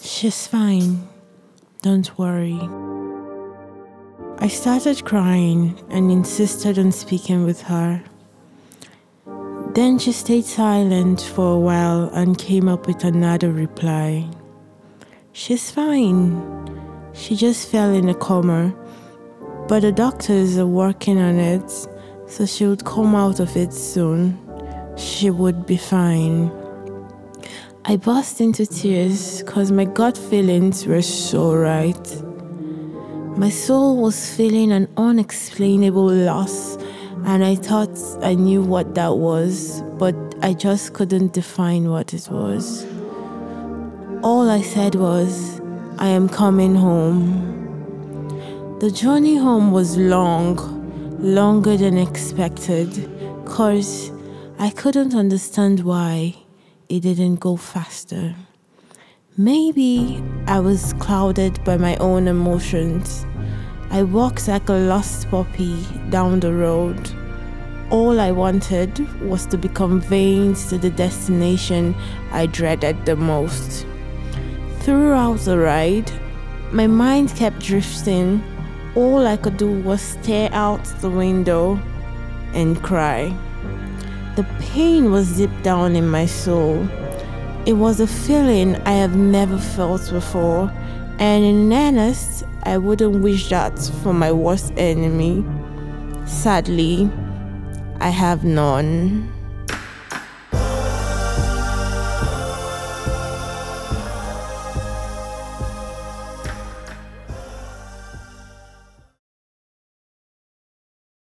She's fine. Don't worry. I started crying and insisted on speaking with her. Then she stayed silent for a while and came up with another reply. She's fine. She just fell in a coma, but the doctors are working on it, so she would come out of it soon. She would be fine. I burst into tears because my gut feelings were so right. My soul was feeling an unexplainable loss, and I thought I knew what that was, but I just couldn't define what it was. All I said was, I am coming home. The journey home was long, longer than expected, because I couldn't understand why it didn't go faster. Maybe I was clouded by my own emotions. I walked like a lost puppy down the road. All I wanted was to be conveyed to the destination I dreaded the most. Throughout the ride, my mind kept drifting. All I could do was stare out the window and cry. The pain was deep down in my soul. It was a feeling I have never felt before, and in earnest, I wouldn't wish that for my worst enemy. Sadly, I have none.